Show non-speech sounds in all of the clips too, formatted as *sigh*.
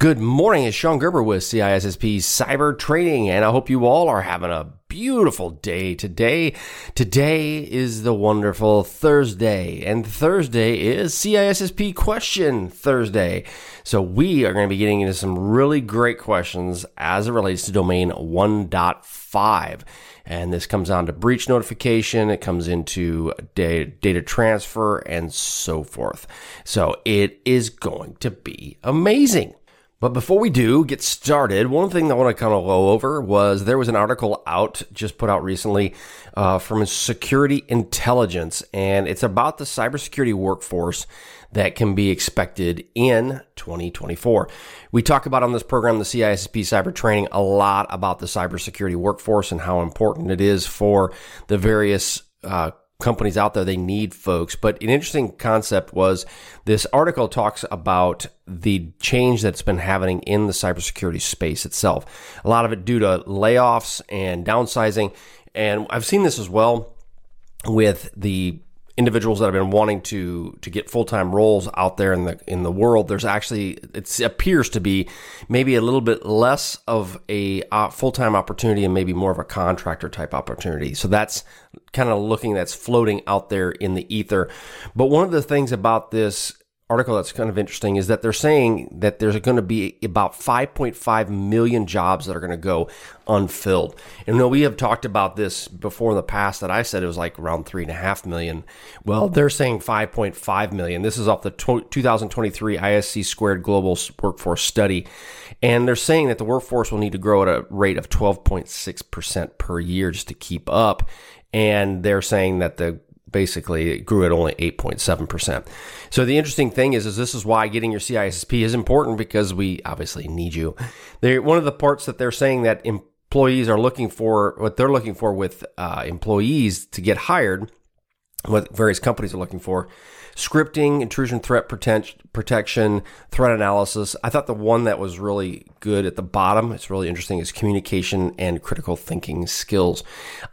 Good morning, it's Sean Gerber with CISSP Cyber Training, and I hope you all are having a beautiful day today. Today is the wonderful Thursday, and Thursday is CISSP Question Thursday. So we are going to be getting into some really great questions as it relates to domain 1.5. And this comes down to breach notification, it comes into data, data transfer, and so forth. So it is going to be amazing. But before we do get started, one thing I want to kind of go over was there was an article out, just put out recently, uh, from Security Intelligence, and it's about the cybersecurity workforce that can be expected in 2024. We talk about on this program, the CISSP cyber training, a lot about the cybersecurity workforce and how important it is for the various uh, companies out there, they need folks. But an interesting concept was this article talks about the change that's been happening in the cybersecurity space itself. A lot of it due to layoffs and downsizing. And I've seen this as well with the individuals that have been wanting to to get full time roles out there in the in the world, there's actually it appears to be maybe a little bit less of a uh, full time opportunity and maybe more of a contractor type opportunity. So that's kind of looking that's floating out there in the ether. But one of the things about this article that's kind of interesting is that they're saying that there's going to be about 5.5 million jobs that are going to go unfilled. And you know, we have talked about this before in the past that I said it was like around three and a half million. Well, they're saying 5.5 million. This is off the 2023 ISC squared global workforce study. And they're saying that the workforce will need to grow at a rate of 12.6% per year just to keep up. And they're saying that the basically it grew at only 8.7%. So the interesting thing is, is this is why getting your CISSP is important because we obviously need you. they one of the parts that they're saying that employees are looking for, what they're looking for with uh, employees to get hired, what various companies are looking for scripting, intrusion threat protection, threat analysis. I thought the one that was really good at the bottom, it's really interesting, is communication and critical thinking skills.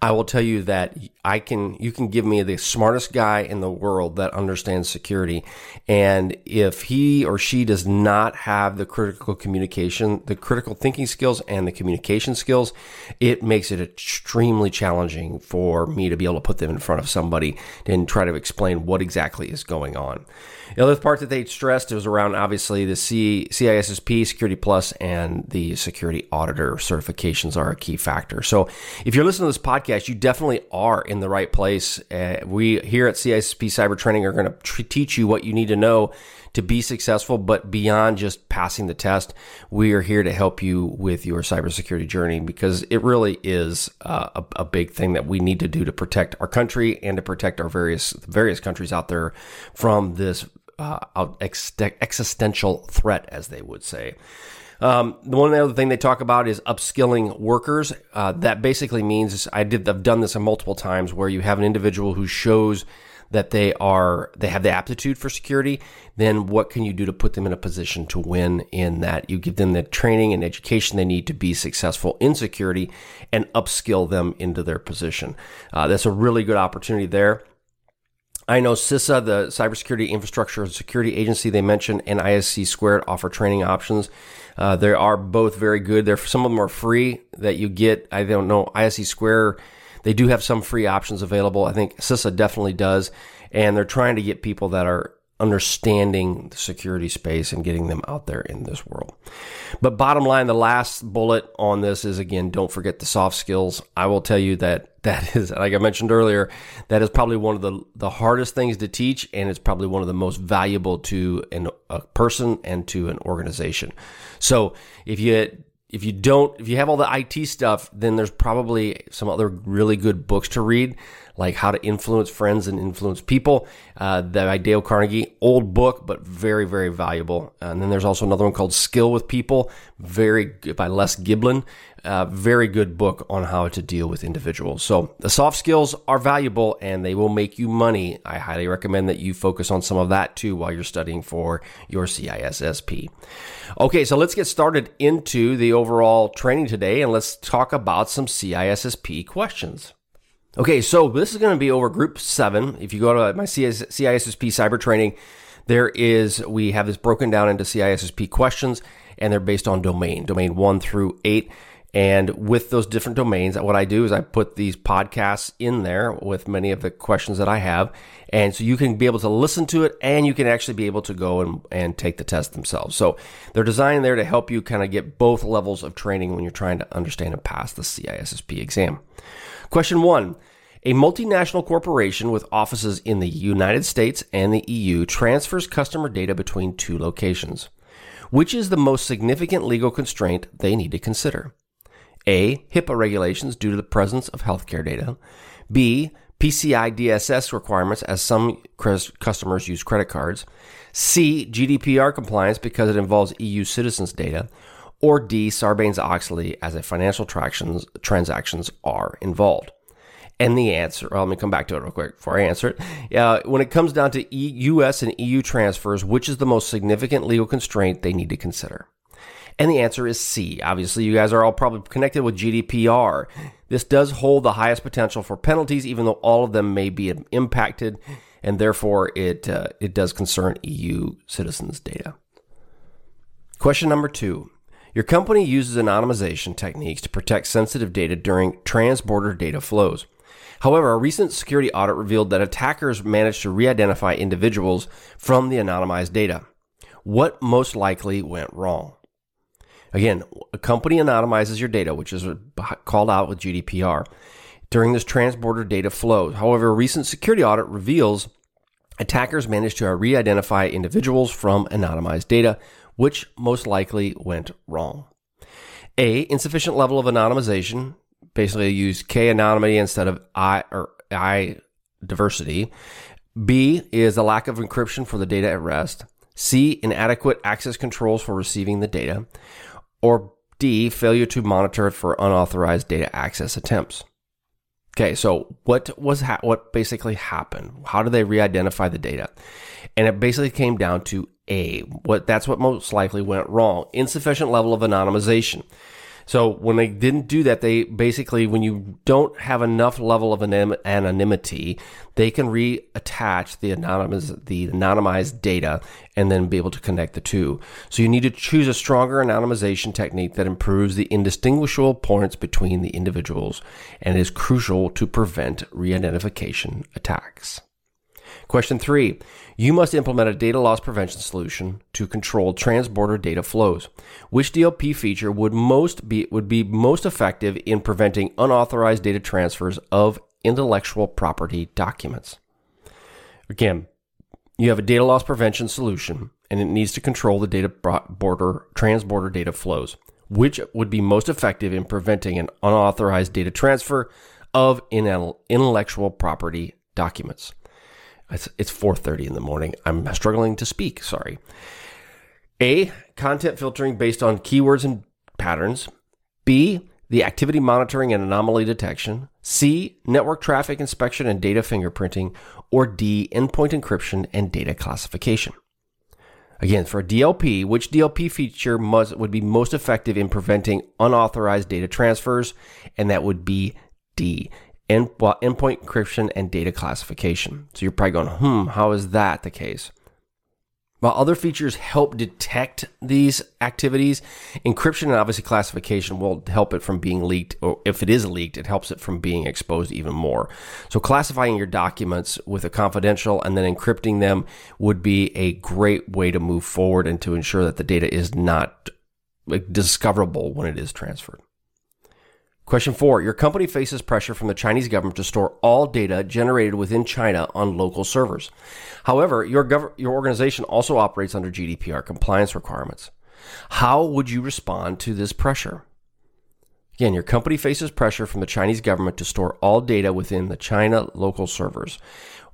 I will tell you that I can, you can give me the smartest guy in the world that understands security. And if he or she does not have the critical communication, the critical thinking skills and the communication skills, it makes it extremely challenging for me to be able to put them in front of somebody and try to explain what exactly is going on. The other part that they stressed was around obviously the C, CISSP, Security Plus, and the Security Auditor certifications are a key factor. So if you're listening to this podcast, you definitely are in the right place. Uh, we here at CISSP Cyber Training are going to tr- teach you what you need to know to be successful, but beyond just passing the test, we are here to help you with your cybersecurity journey because it really is uh, a, a, big thing that we need to do to protect our country and to protect our various various countries out there from this uh, existential threat, as they would say. Um, the one other thing they talk about is upskilling workers. Uh, that basically means I did I've done this multiple times where you have an individual who shows that they are they have the aptitude for security, then what can you do to put them in a position to win in that? You give them the training and education they need to be successful in security and upskill them into their position. Uh, that's a really good opportunity there. I know CISA, the Cybersecurity Infrastructure and Security Agency, they mentioned, and ISC Squared offer training options. Uh, they are both very good. Some of them are free that you get. I don't know ISC Square they do have some free options available. I think CISA definitely does. And they're trying to get people that are understanding the security space and getting them out there in this world. But bottom line, the last bullet on this is again, don't forget the soft skills. I will tell you that that *laughs* is, like I mentioned earlier, that is probably one of the, the hardest things to teach. And it's probably one of the most valuable to an, a person and to an organization. So if you if you don't, if you have all the IT stuff, then there's probably some other really good books to read. Like How to Influence Friends and Influence People, uh, by Dale Carnegie. Old book, but very, very valuable. And then there's also another one called Skill with People, very by Les Giblin. Uh, very good book on how to deal with individuals. So the soft skills are valuable and they will make you money. I highly recommend that you focus on some of that too while you're studying for your CISSP. Okay, so let's get started into the overall training today and let's talk about some CISSP questions. Okay, so this is going to be over group seven. If you go to my CISSP cyber training, there is, we have this broken down into CISSP questions and they're based on domain, domain one through eight. And with those different domains, what I do is I put these podcasts in there with many of the questions that I have. And so you can be able to listen to it and you can actually be able to go and, and take the test themselves. So they're designed there to help you kind of get both levels of training when you're trying to understand and pass the CISSP exam. Question one. A multinational corporation with offices in the United States and the EU transfers customer data between two locations. Which is the most significant legal constraint they need to consider? A. HIPAA regulations due to the presence of healthcare data. B. PCI DSS requirements as some customers use credit cards. C. GDPR compliance because it involves EU citizens' data. Or D. Sarbanes Oxley as a financial transactions are involved. And the answer, well, let me come back to it real quick before I answer it. Uh, when it comes down to e- US and EU transfers, which is the most significant legal constraint they need to consider? And the answer is C. Obviously, you guys are all probably connected with GDPR. This does hold the highest potential for penalties, even though all of them may be impacted, and therefore it uh, it does concern EU citizens' data. Question number two. Your company uses anonymization techniques to protect sensitive data during transborder data flows. However, a recent security audit revealed that attackers managed to re identify individuals from the anonymized data. What most likely went wrong? Again, a company anonymizes your data, which is called out with GDPR, during this transborder data flow. However, a recent security audit reveals attackers managed to re identify individuals from anonymized data, which most likely went wrong. A. Insufficient level of anonymization. Basically, use K anonymity instead of I or I diversity. B is a lack of encryption for the data at rest. C. Inadequate access controls for receiving the data. Or D, failure to monitor for unauthorized data access attempts. Okay, so what was ha- what basically happened? How did they re-identify the data? And it basically came down to A. What that's what most likely went wrong. Insufficient level of anonymization. So when they didn't do that, they basically, when you don't have enough level of anonymity, they can reattach the anonymous, the anonymized data and then be able to connect the two. So you need to choose a stronger anonymization technique that improves the indistinguishable points between the individuals and is crucial to prevent re-identification attacks. Question three, you must implement a data loss prevention solution to control transborder data flows. Which DLP feature would most be would be most effective in preventing unauthorized data transfers of intellectual property documents? Again, you have a data loss prevention solution and it needs to control the data border transborder data flows. Which would be most effective in preventing an unauthorized data transfer of intellectual property documents? It's, it's 4.30 in the morning. I'm struggling to speak. Sorry. A, content filtering based on keywords and patterns. B, the activity monitoring and anomaly detection. C, network traffic inspection and data fingerprinting. Or D, endpoint encryption and data classification. Again, for a DLP, which DLP feature must, would be most effective in preventing unauthorized data transfers? And that would be D, end, well, endpoint encryption and data classification. So you're probably going, hmm, how is that the case? While other features help detect these activities, encryption and obviously classification will help it from being leaked, or if it is leaked, it helps it from being exposed even more. So, classifying your documents with a confidential and then encrypting them would be a great way to move forward and to ensure that the data is not discoverable when it is transferred. Question four Your company faces pressure from the Chinese government to store all data generated within China on local servers. However, your, gov- your organization also operates under GDPR compliance requirements. How would you respond to this pressure? Again, your company faces pressure from the Chinese government to store all data within the China local servers.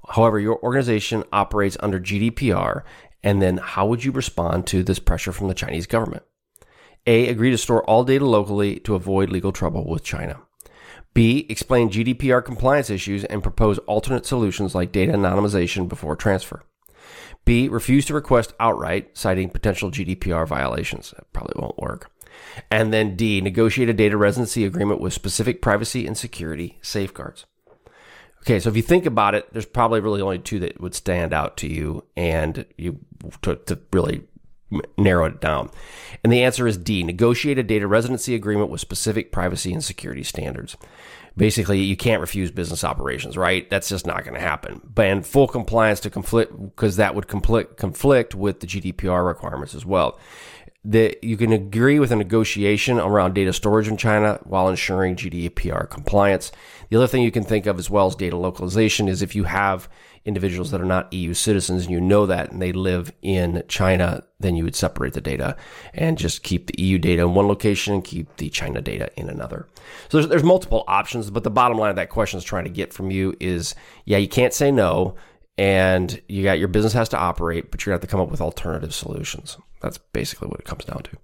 However, your organization operates under GDPR, and then how would you respond to this pressure from the Chinese government? A. Agree to store all data locally to avoid legal trouble with China. B. Explain GDPR compliance issues and propose alternate solutions like data anonymization before transfer. B. Refuse to request outright, citing potential GDPR violations. That probably won't work. And then D, negotiate a data residency agreement with specific privacy and security safeguards. Okay, so if you think about it, there's probably really only two that would stand out to you, and you to, to really narrow it down. And the answer is D, negotiate a data residency agreement with specific privacy and security standards. Basically, you can't refuse business operations, right? That's just not going to happen. But and full compliance to conflict because that would conflict conflict with the GDPR requirements as well that you can agree with a negotiation around data storage in China while ensuring GDPR compliance. The other thing you can think of as well as data localization is if you have individuals that are not EU citizens and you know that and they live in China, then you would separate the data and just keep the EU data in one location and keep the China data in another. So there's, there's multiple options, but the bottom line of that question is trying to get from you is, yeah, you can't say no and you got your business has to operate, but you're going to have to come up with alternative solutions. That's basically what it comes down to.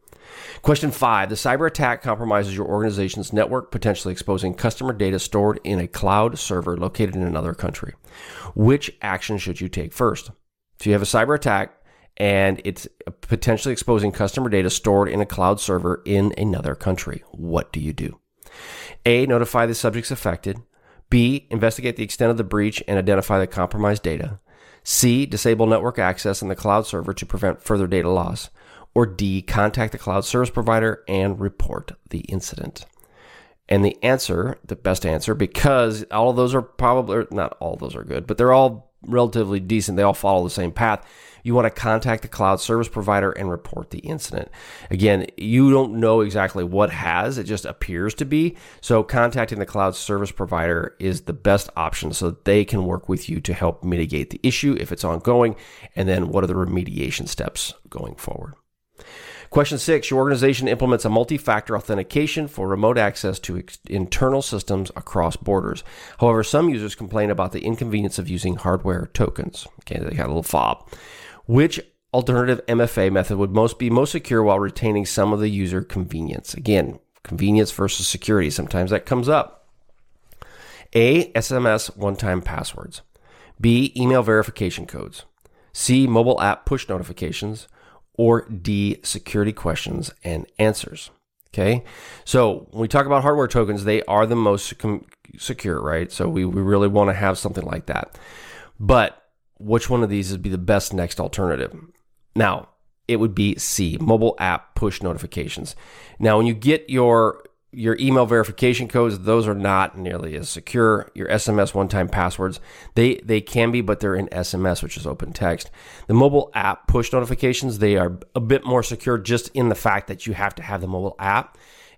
Question five The cyber attack compromises your organization's network, potentially exposing customer data stored in a cloud server located in another country. Which action should you take first? If you have a cyber attack and it's potentially exposing customer data stored in a cloud server in another country, what do you do? A. Notify the subjects affected. B. Investigate the extent of the breach and identify the compromised data. C. Disable network access in the cloud server to prevent further data loss. Or D. Contact the cloud service provider and report the incident. And the answer, the best answer, because all of those are probably, not all those are good, but they're all relatively decent. They all follow the same path you want to contact the cloud service provider and report the incident. Again, you don't know exactly what has, it just appears to be. So, contacting the cloud service provider is the best option so that they can work with you to help mitigate the issue if it's ongoing. And then, what are the remediation steps going forward? Question six Your organization implements a multi factor authentication for remote access to ex- internal systems across borders. However, some users complain about the inconvenience of using hardware tokens. Okay, they got a little fob. Which alternative MFA method would most be most secure while retaining some of the user convenience? Again, convenience versus security. Sometimes that comes up. A. SMS one time passwords. B. Email verification codes. C. Mobile app push notifications. Or D. Security questions and answers. Okay. So when we talk about hardware tokens, they are the most secure, right? So we, we really want to have something like that. But which one of these would be the best next alternative? Now, it would be C, mobile app push notifications. Now, when you get your your email verification codes, those are not nearly as secure. Your SMS one-time passwords, they they can be, but they're in SMS, which is open text. The mobile app push notifications, they are a bit more secure just in the fact that you have to have the mobile app.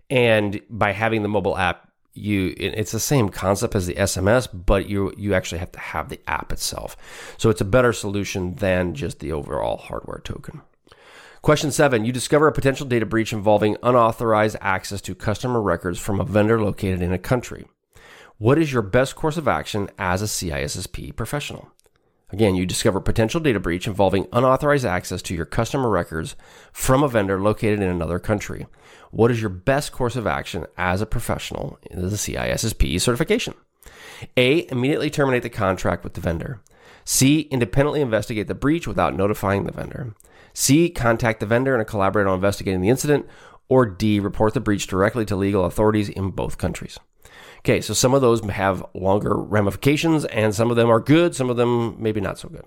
And by having the mobile app, you it's the same concept as the SMS, but you you actually have to have the app itself. So it's a better solution than just the overall hardware token. Question seven, you discover a potential data breach involving unauthorized access to customer records from a vendor located in a country. What is your best course of action as a CISSP professional? Again, you discover potential data breach involving unauthorized access to your customer records from a vendor located in another country. What is your best course of action as a professional in the CISSP certification? A. Immediately terminate the contract with the vendor. C. Independently investigate the breach without notifying the vendor. C. Contact the vendor and collaborate on investigating the incident. Or D. Report the breach directly to legal authorities in both countries. Okay, so some of those have longer ramifications, and some of them are good, some of them maybe not so good.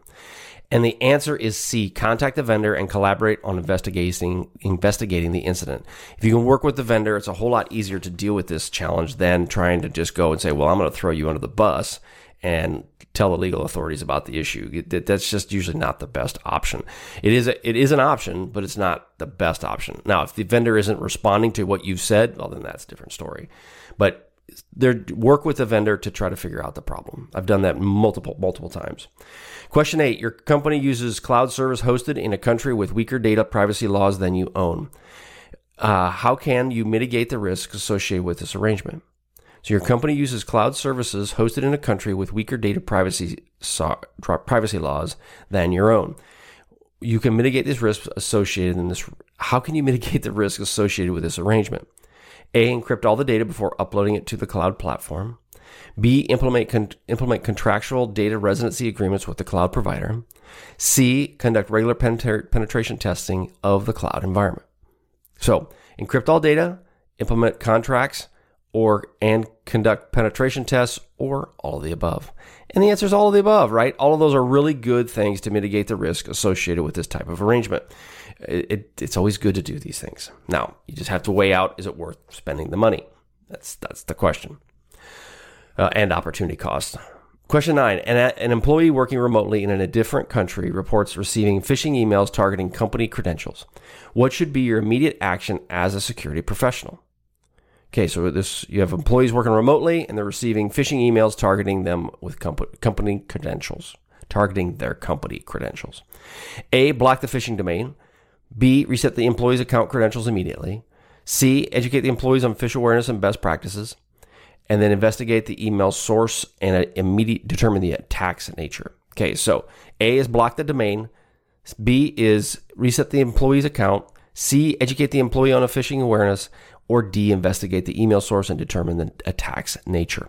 And the answer is C. Contact the vendor and collaborate on investigating investigating the incident. If you can work with the vendor, it's a whole lot easier to deal with this challenge than trying to just go and say, "Well, I'm going to throw you under the bus." And tell the legal authorities about the issue. That's just usually not the best option. It is a, it is an option, but it's not the best option. Now, if the vendor isn't responding to what you've said, well, then that's a different story. But there work with the vendor to try to figure out the problem. I've done that multiple multiple times. Question 8, your company uses cloud service hosted in a country with weaker data privacy laws than you own. uh, how can you mitigate the risk associated with this arrangement? So your company uses cloud services hosted in a country with weaker data privacy so, privacy laws than your own. You can mitigate these risks associated in this. How can you mitigate the risk associated with this arrangement? A. Encrypt all the data before uploading it to the cloud platform. B. Implement con- implement contractual data residency agreements with the cloud provider. C. Conduct regular penetra- penetration testing of the cloud environment. So encrypt all data, implement contracts, or and conduct penetration tests or all of the above? And the answer is all of the above, right? All of those are really good things to mitigate the risk associated with this type of arrangement. It, it, it's always good to do these things. Now, you just have to weigh out is it worth spending the money? That's, that's the question. Uh, and opportunity cost. Question nine an, an employee working remotely in a different country reports receiving phishing emails targeting company credentials. What should be your immediate action as a security professional? Okay, so this you have employees working remotely and they're receiving phishing emails targeting them with comp- company credentials, targeting their company credentials. A, block the phishing domain. B, reset the employee's account credentials immediately. C, educate the employees on phish awareness and best practices. And then investigate the email source and uh, immediate determine the attack's nature. Okay, so A is block the domain. B is reset the employee's account. C, educate the employee on a phishing awareness or D, investigate the email source and determine the attack's nature.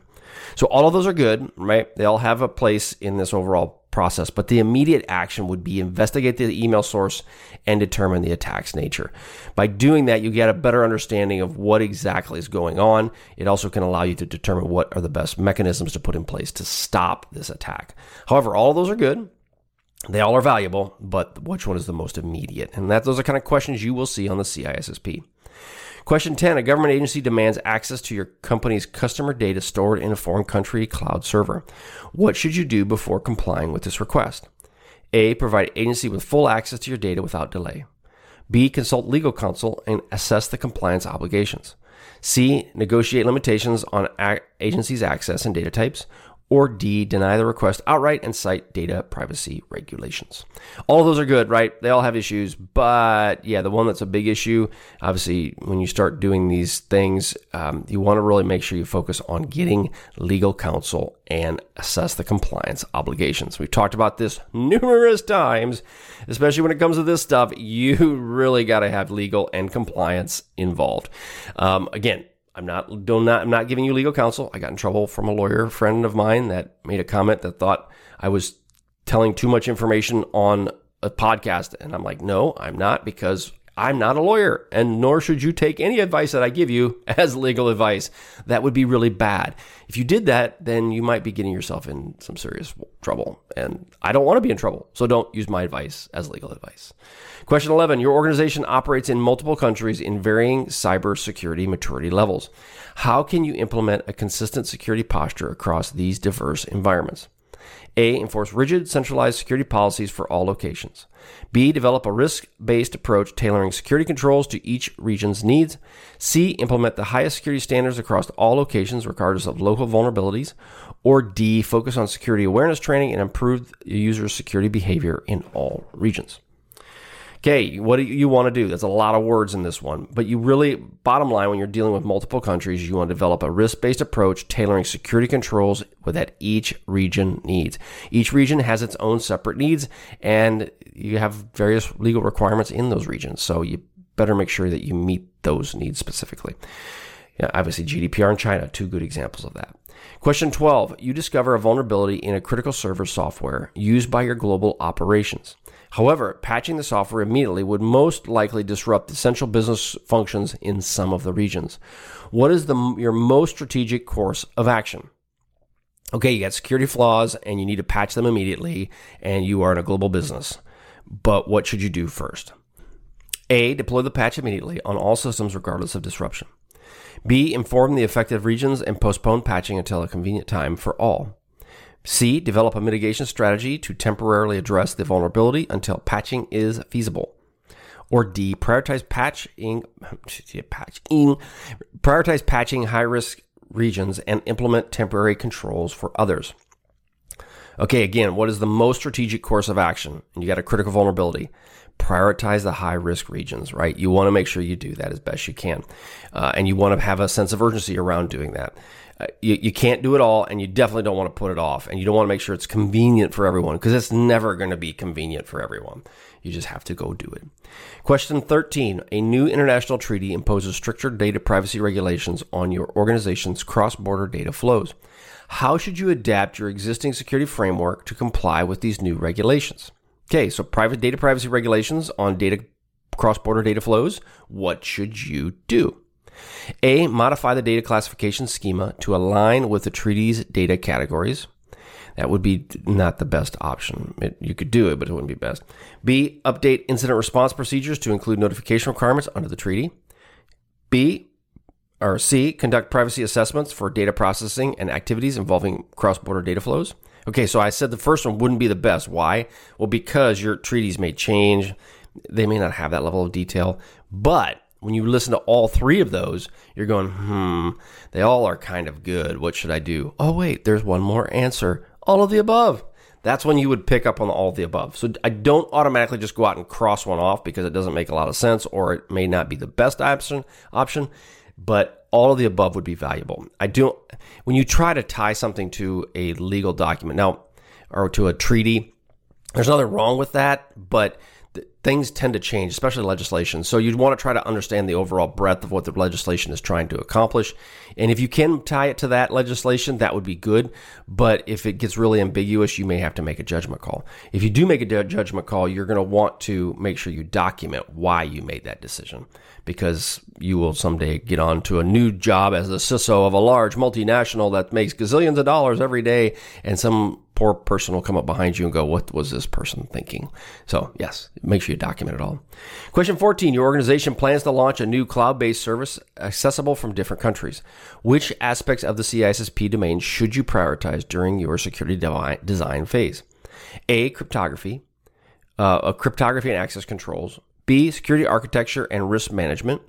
So all of those are good, right? They all have a place in this overall process, but the immediate action would be investigate the email source and determine the attack's nature. By doing that, you get a better understanding of what exactly is going on. It also can allow you to determine what are the best mechanisms to put in place to stop this attack. However, all of those are good. They all are valuable, but which one is the most immediate? And that those are kind of questions you will see on the CISSP. Question 10 A government agency demands access to your company's customer data stored in a foreign country cloud server. What should you do before complying with this request? A. Provide agency with full access to your data without delay. B. Consult legal counsel and assess the compliance obligations. C. Negotiate limitations on agency's access and data types or D, deny the request outright and cite data privacy regulations. All those are good, right? They all have issues, but yeah, the one that's a big issue, obviously, when you start doing these things, um, you want to really make sure you focus on getting legal counsel and assess the compliance obligations. We've talked about this numerous times, especially when it comes to this stuff. *laughs* You really got to have legal and compliance involved. Um, again, I'm not, do not, I'm not giving you legal counsel. I got in trouble from a lawyer friend of mine that made a comment that thought I was telling too much information on a podcast. And I'm like, no, I'm not because I'm not a lawyer, and nor should you take any advice that I give you *laughs* as legal advice. That would be really bad. If you did that, then you might be getting yourself in some serious trouble. And I don't want to be in trouble, so don't use my advice as legal advice. Question 11 Your organization operates in multiple countries in varying cybersecurity maturity levels. How can you implement a consistent security posture across these diverse environments? A. Enforce rigid, centralized security policies for all locations. B. Develop a risk based approach tailoring security controls to each region's needs. C. Implement the highest security standards across all locations, regardless of local vulnerabilities. Or D. Focus on security awareness training and improve user security behavior in all regions. Okay, what do you want to do? There's a lot of words in this one, but you really, bottom line, when you're dealing with multiple countries, you want to develop a risk based approach tailoring security controls that each region needs. Each region has its own separate needs, and you have various legal requirements in those regions. So you better make sure that you meet those needs specifically. Yeah, obviously, GDPR in China, two good examples of that. Question 12 You discover a vulnerability in a critical server software used by your global operations. However, patching the software immediately would most likely disrupt essential business functions in some of the regions. What is the, your most strategic course of action? Okay, you got security flaws and you need to patch them immediately, and you are in a global business. But what should you do first? A. Deploy the patch immediately on all systems regardless of disruption. B. Inform the affected regions and postpone patching until a convenient time for all. C. Develop a mitigation strategy to temporarily address the vulnerability until patching is feasible. Or D. Prioritize patching, *laughs* patching, prioritize patching high risk regions and implement temporary controls for others. Okay, again, what is the most strategic course of action? And you got a critical vulnerability. Prioritize the high risk regions, right? You want to make sure you do that as best you can. Uh, and you want to have a sense of urgency around doing that. Uh, you, you can't do it all, and you definitely don't want to put it off. And you don't want to make sure it's convenient for everyone because it's never going to be convenient for everyone. You just have to go do it. Question 13 A new international treaty imposes stricter data privacy regulations on your organization's cross border data flows. How should you adapt your existing security framework to comply with these new regulations? Okay, so private data privacy regulations on data cross border data flows. What should you do? A. Modify the data classification schema to align with the treaty's data categories. That would be not the best option. It, you could do it, but it wouldn't be best. B. Update incident response procedures to include notification requirements under the treaty. B. Or C. Conduct privacy assessments for data processing and activities involving cross border data flows. Okay, so I said the first one wouldn't be the best. Why? Well, because your treaties may change. They may not have that level of detail, but when you listen to all three of those, you're going, hmm, they all are kind of good. What should I do? Oh, wait, there's one more answer. All of the above. That's when you would pick up on all of the above. So I don't automatically just go out and cross one off because it doesn't make a lot of sense or it may not be the best option option, but all of the above would be valuable. I do when you try to tie something to a legal document now or to a treaty, there's nothing wrong with that, but things tend to change, especially legislation. So you'd want to try to understand the overall breadth of what the legislation is trying to accomplish. And if you can tie it to that legislation, that would be good. But if it gets really ambiguous, you may have to make a judgment call. If you do make a judgment call, you're going to want to make sure you document why you made that decision because you will someday get on to a new job as the CISO of a large multinational that makes gazillions of dollars every day and some poor person will come up behind you and go, What was this person thinking? So, yes, make sure you document it all. Question 14 Your organization plans to launch a new cloud based service accessible from different countries. Which aspects of the CISSP domain should you prioritize during your security design phase? A. Cryptography, uh, cryptography and access controls. B. Security architecture and risk management.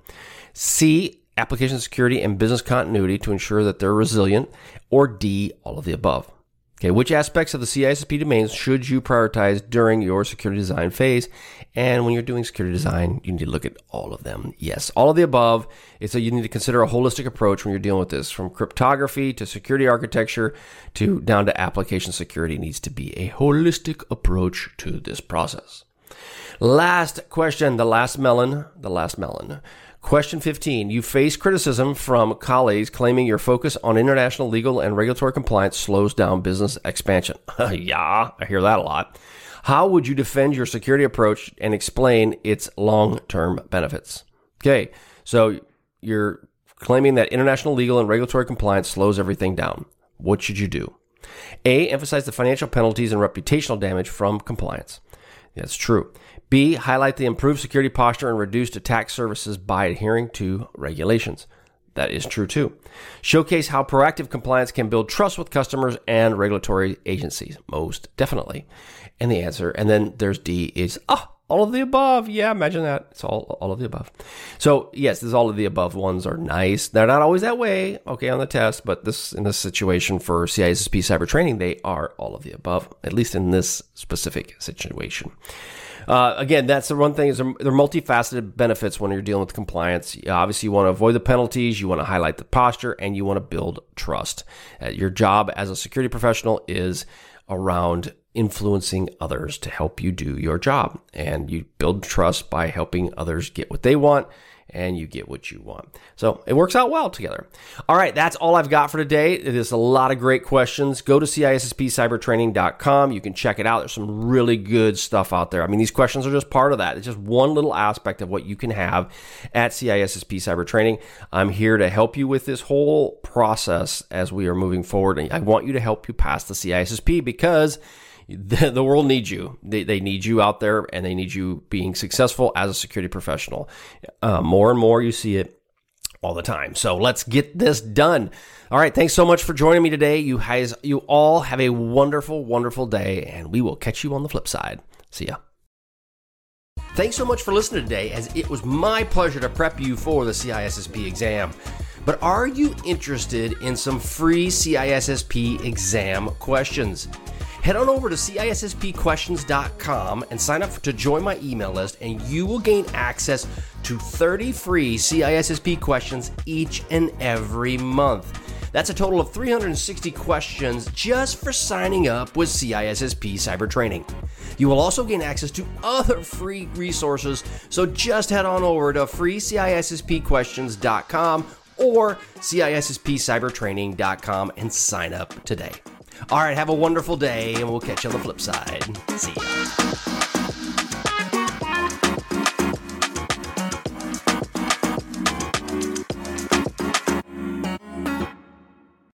C. Application security and business continuity to ensure that they're resilient. Or D. All of the above. Okay, which aspects of the CISSP domains should you prioritize during your security design phase? And when you're doing security design, you need to look at all of them. Yes, all of the above. It's a, you need to consider a holistic approach when you're dealing with this, from cryptography to security architecture to down to application security needs to be a holistic approach to this process. Last question, the last melon, the last melon. Question 15. You face criticism from colleagues claiming your focus on international legal and regulatory compliance slows down business expansion. *laughs* yeah, I hear that a lot. How would you defend your security approach and explain its long term benefits? Okay, so you're claiming that international legal and regulatory compliance slows everything down. What should you do? A. Emphasize the financial penalties and reputational damage from compliance. That's true. B, highlight the improved security posture and reduced attack surfaces by adhering to regulations. That is true too. Showcase how proactive compliance can build trust with customers and regulatory agencies. Most definitely. And the answer, and then there's D is, ah, all of the above. Yeah, imagine that. It's all, all of the above. So yes, this all of the above ones are nice. They're not always that way, okay, on the test, but this in this situation for CISSP cyber training, they are all of the above, at least in this specific situation. Uh, again, that's the one thing is they're, they're multifaceted benefits when you're dealing with compliance. Obviously, you want to avoid the penalties, you want to highlight the posture, and you want to build trust. Uh, your job as a security professional is around influencing others to help you do your job. And you build trust by helping others get what they want and you get what you want. So it works out well together. All right, that's all I've got for today. It is a lot of great questions. Go to CISSPcybertraining.com. You can check it out. There's some really good stuff out there. I mean, these questions are just part of that. It's just one little aspect of what you can have at CISSP Cyber Training. I'm here to help you with this whole process as we are moving forward. And I want you to help you pass the CISSP because the, the world needs you. They, they need you out there and they need you being successful as a security professional. Uh, more and more you see it all the time. So let's get this done. All right. Thanks so much for joining me today. You guys, you all have a wonderful, wonderful day, and we will catch you on the flip side. See ya. Thanks so much for listening today, as it was my pleasure to prep you for the CISSP exam. But are you interested in some free CISSP exam questions? Head on over to CISSPquestions.com and sign up to join my email list, and you will gain access to 30 free CISSP questions each and every month. That's a total of 360 questions just for signing up with CISSP Cyber Training. You will also gain access to other free resources, so just head on over to freecisspquestions.com or CISSPcybertraining.com and sign up today. All right, have a wonderful day, and we'll catch you on the flip side. See ya.